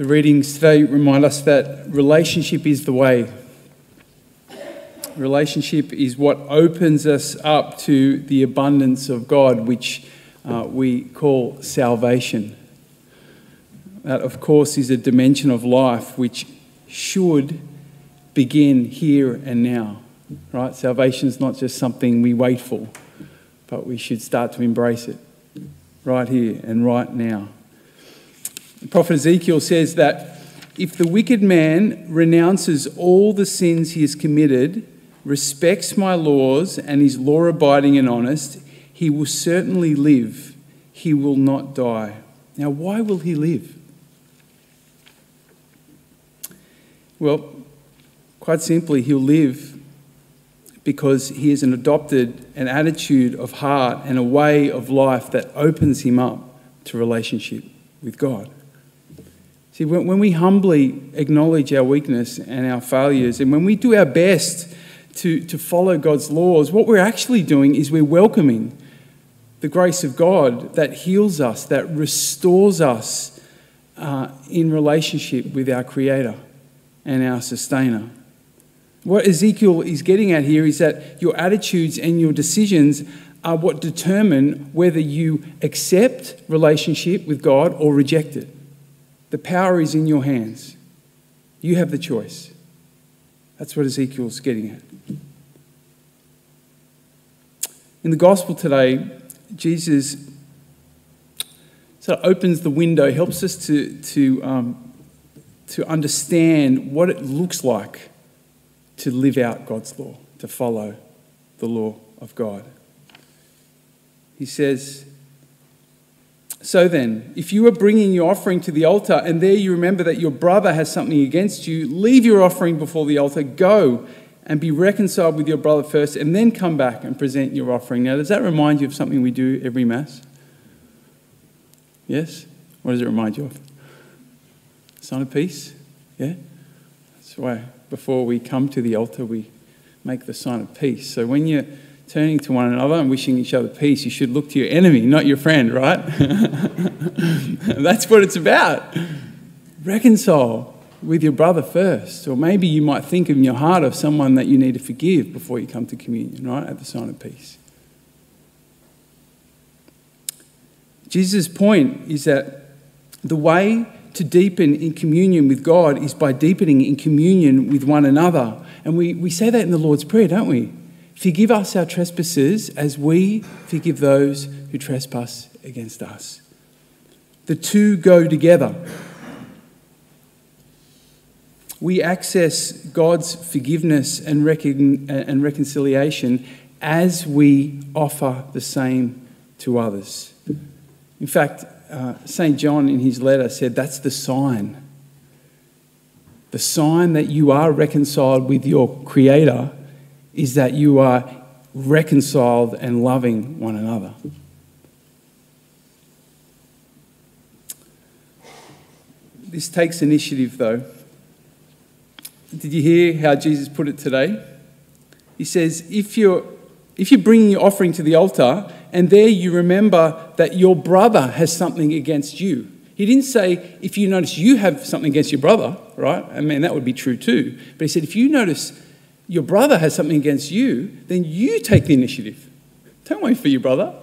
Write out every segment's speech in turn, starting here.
The readings today remind us that relationship is the way. Relationship is what opens us up to the abundance of God, which uh, we call salvation. That, of course, is a dimension of life which should begin here and now. Right? Salvation is not just something we wait for, but we should start to embrace it right here and right now. The prophet Ezekiel says that if the wicked man renounces all the sins he has committed, respects my laws, and is law abiding and honest, he will certainly live. He will not die. Now, why will he live? Well, quite simply, he'll live because he has adopted an attitude of heart and a way of life that opens him up to relationship with God. See, when, we humbly acknowledge our weakness and our failures, and when we do our best to, to follow God's laws, what we're actually doing is we're welcoming the grace of God that heals us, that restores us uh, in relationship with our Creator and our Sustainer. What Ezekiel is getting at here is that your attitudes and your decisions are what determine whether you accept relationship with God or reject it. The power is in your hands. You have the choice. That's what Ezekiel's getting at. In the gospel today, Jesus sort of opens the window, helps us to, to, um, to understand what it looks like to live out God's law, to follow the law of God. He says, So then, if you are bringing your offering to the altar and there you remember that your brother has something against you, leave your offering before the altar, go and be reconciled with your brother first, and then come back and present your offering. Now, does that remind you of something we do every Mass? Yes? What does it remind you of? Sign of peace? Yeah? That's why before we come to the altar, we make the sign of peace. So when you're turning to one another and wishing each other peace, you should look to your enemy, not your friend, right? That's what it's about. Reconcile with your brother first. Or maybe you might think in your heart of someone that you need to forgive before you come to communion, right? At the sign of peace. Jesus' point is that the way to deepen in communion with God is by deepening in communion with one another. And we, we say that in the Lord's Prayer, don't we? Forgive us our trespasses as we forgive those who trespass against us. The two go together. We access God's forgiveness and, recon- and reconciliation as we offer the same to others. In fact, uh, St. John in his letter said that's the sign. The sign that you are reconciled with your Creator is that you are reconciled and loving one another. This takes initiative, though. Did you hear how Jesus put it today? He says, if you're, if you're bringing your offering to the altar and there you remember that your brother has something against you. He didn't say, if you notice you have something against your brother, right? I mean, that would be true too. But he said, if you notice your brother has something against you, then you take the initiative. Don't wait for your brother.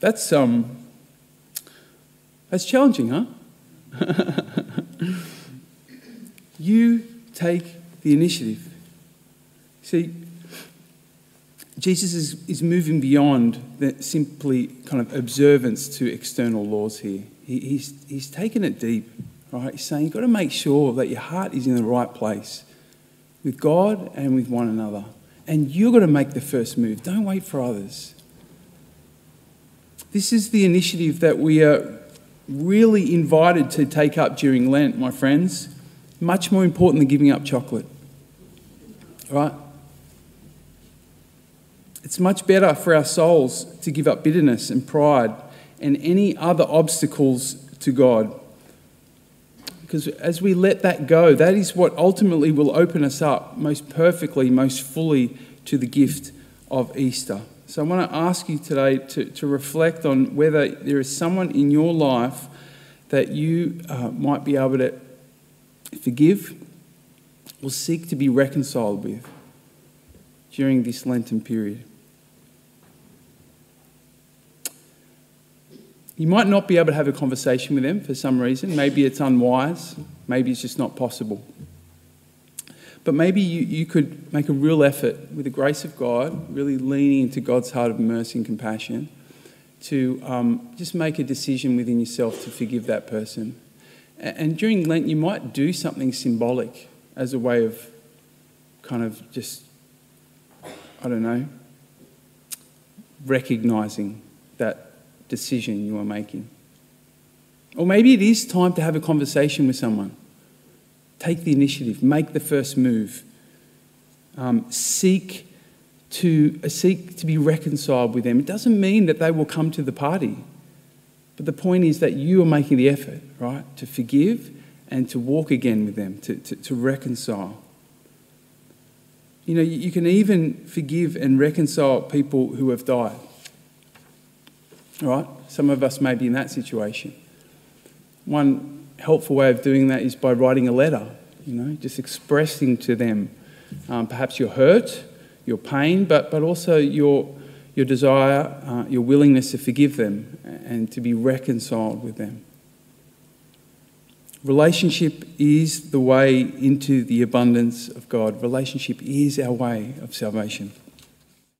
That's, um, that's challenging, huh? you take the initiative. See, Jesus is, is moving beyond the simply kind of observance to external laws here. He, he's, he's taken it deep, right? He's saying you've got to make sure that your heart is in the right place with God and with one another. And you've got to make the first move. Don't wait for others. This is the initiative that we are really invited to take up during Lent, my friends. Much more important than giving up chocolate. Right? It's much better for our souls to give up bitterness and pride and any other obstacles to God. Because as we let that go, that is what ultimately will open us up most perfectly, most fully to the gift of Easter. So I want to ask you today to, to reflect on whether there is someone in your life that you uh, might be able to forgive or seek to be reconciled with during this Lenten period. You might not be able to have a conversation with them for some reason. Maybe it's unwise. Maybe it's just not possible. But maybe you, you could make a real effort with the grace of God, really leaning into God's heart of mercy and compassion, to um, just make a decision within yourself to forgive that person. And, and during Lent, you might do something symbolic as a way of kind of just, I don't know, recognizing that decision you are making. Or maybe it is time to have a conversation with someone Take the initiative, make the first move. Um, seek to uh, seek to be reconciled with them. It doesn't mean that they will come to the party, but the point is that you are making the effort, right, to forgive and to walk again with them, to, to, to reconcile. You know, you can even forgive and reconcile people who have died. Right? Some of us may be in that situation. One helpful way of doing that is by writing a letter, you know, just expressing to them um, perhaps your hurt, your pain, but, but also your, your desire, uh, your willingness to forgive them and to be reconciled with them. Relationship is the way into the abundance of God. Relationship is our way of salvation.